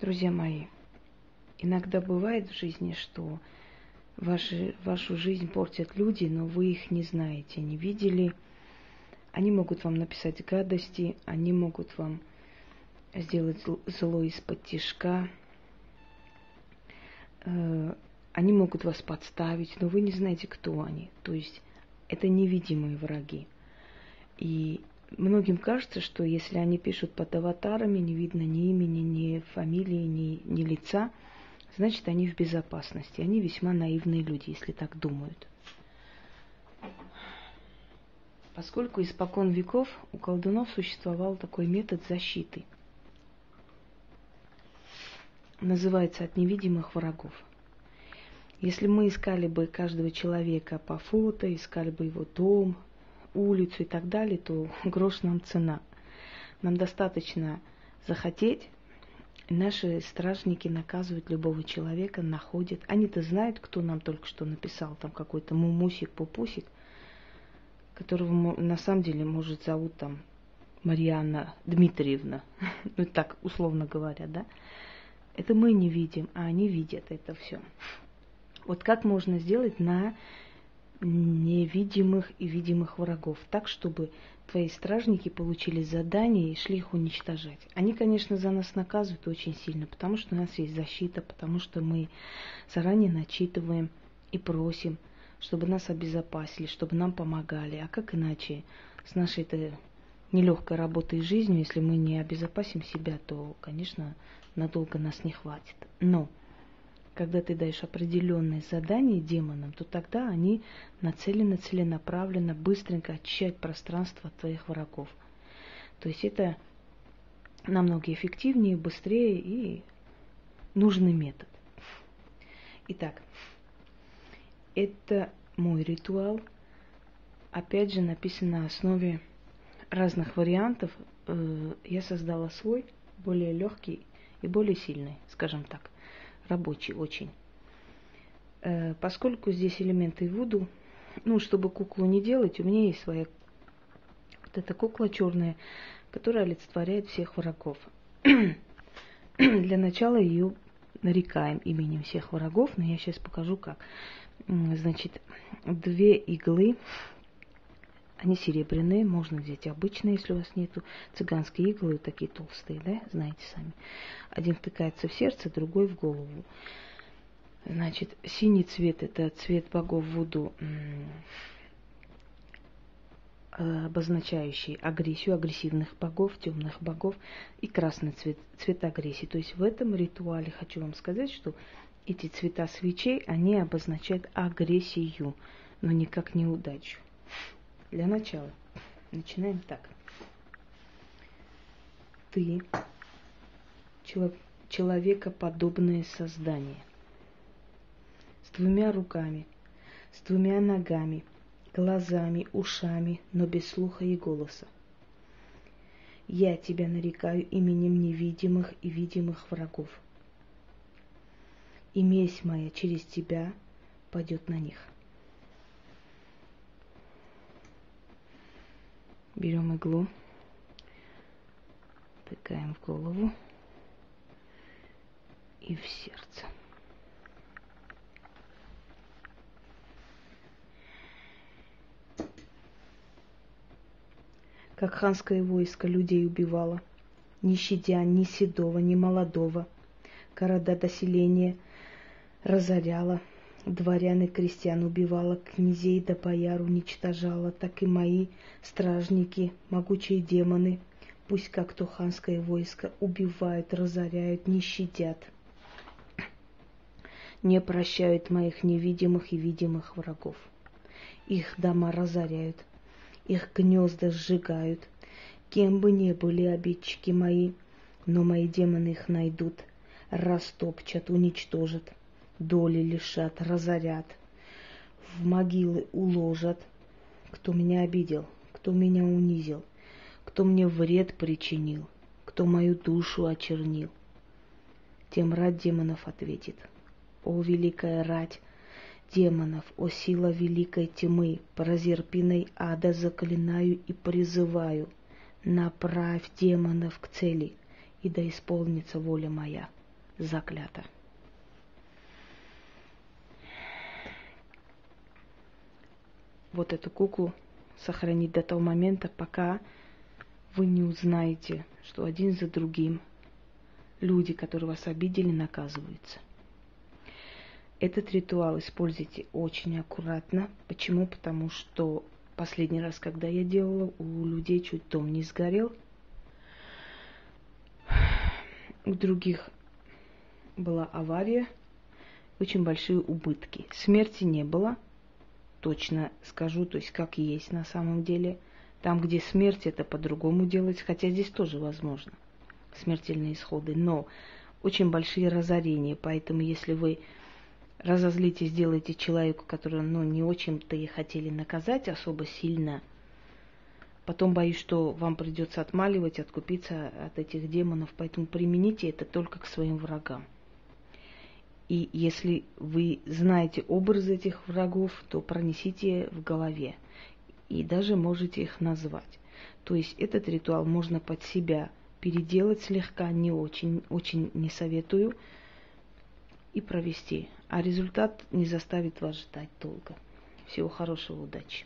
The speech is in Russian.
Друзья мои, иногда бывает в жизни, что ваши, вашу жизнь портят люди, но вы их не знаете, не видели. Они могут вам написать гадости, они могут вам сделать зло из-под тишка, э, они могут вас подставить, но вы не знаете, кто они. То есть это невидимые враги. И многим кажется, что если они пишут под аватарами, не видно ни имени, ни фамилии, ни, ни лица, значит они в безопасности. Они весьма наивные люди, если так думают. Поскольку испокон веков у колдунов существовал такой метод защиты. Называется от невидимых врагов. Если мы искали бы каждого человека по фото, искали бы его дом, улицу и так далее, то грош нам цена. Нам достаточно захотеть, наши стражники наказывают любого человека, находят. Они-то знают, кто нам только что написал, там какой-то мумусик, пупусик, которого на самом деле, может, зовут там Марьяна Дмитриевна, ну так условно говоря, да. Это мы не видим, а они видят это все. Вот как можно сделать на невидимых и видимых врагов, так, чтобы твои стражники получили задание и шли их уничтожать. Они, конечно, за нас наказывают очень сильно, потому что у нас есть защита, потому что мы заранее начитываем и просим, чтобы нас обезопасили, чтобы нам помогали. А как иначе с нашей-то нелегкой работой и жизнью, если мы не обезопасим себя, то, конечно, надолго нас не хватит. Но когда ты даешь определенные задания демонам, то тогда они нацелены целенаправленно быстренько очищать пространство от твоих врагов. То есть это намного эффективнее, быстрее и нужный метод. Итак, это мой ритуал. Опять же, написан на основе разных вариантов. Э, я создала свой, более легкий и более сильный, скажем так рабочий очень. Э, поскольку здесь элементы Вуду, ну, чтобы куклу не делать, у меня есть своя вот эта кукла черная, которая олицетворяет всех врагов. Для начала ее нарекаем именем всех врагов, но я сейчас покажу как. Значит, две иглы они серебряные, можно взять обычные, если у вас нету. Цыганские иглы такие толстые, да, знаете сами. Один втыкается в сердце, другой в голову. Значит, синий цвет это цвет богов Вуду, обозначающий агрессию агрессивных богов, темных богов, и красный цвет, цвет агрессии. То есть в этом ритуале хочу вам сказать, что эти цвета свечей, они обозначают агрессию, но никак не удачу. Для начала начинаем так. Ты человекоподобное создание с двумя руками, с двумя ногами, глазами, ушами, но без слуха и голоса. Я тебя нарекаю именем невидимых и видимых врагов. И месть моя через тебя пойдет на них. Берем иглу, тыкаем в голову. И в сердце. Как ханское войско людей убивало, не щадя ни седого, ни молодого, города доселения разоряла – Дворян и крестьян убивала, князей да бояр уничтожала, так и мои стражники, могучие демоны, пусть как то ханское войско, убивают, разоряют, не щадят. Не прощают моих невидимых и видимых врагов. Их дома разоряют, их гнезда сжигают. Кем бы ни были обидчики мои, но мои демоны их найдут, растопчат, уничтожат доли лишат, разорят, в могилы уложат, кто меня обидел, кто меня унизил, кто мне вред причинил, кто мою душу очернил. Тем рад демонов ответит. О, великая рать демонов, о сила великой тьмы, прозерпиной ада заклинаю и призываю, направь демонов к цели, и да исполнится воля моя. заклято. Вот эту куклу сохранить до того момента, пока вы не узнаете, что один за другим люди, которые вас обидели, наказываются. Этот ритуал используйте очень аккуратно. Почему? Потому что последний раз, когда я делала, у людей чуть дом не сгорел. У других была авария, очень большие убытки. Смерти не было, точно скажу, то есть как есть на самом деле. Там, где смерть, это по-другому делается, хотя здесь тоже возможно смертельные исходы, но очень большие разорения, поэтому если вы разозлите, сделаете человеку, которого ну, не очень-то и хотели наказать особо сильно, потом боюсь, что вам придется отмаливать, откупиться от этих демонов, поэтому примените это только к своим врагам. И если вы знаете образ этих врагов, то пронесите в голове и даже можете их назвать. То есть этот ритуал можно под себя переделать слегка, не очень, очень не советую, и провести. А результат не заставит вас ждать долго. Всего хорошего, удачи!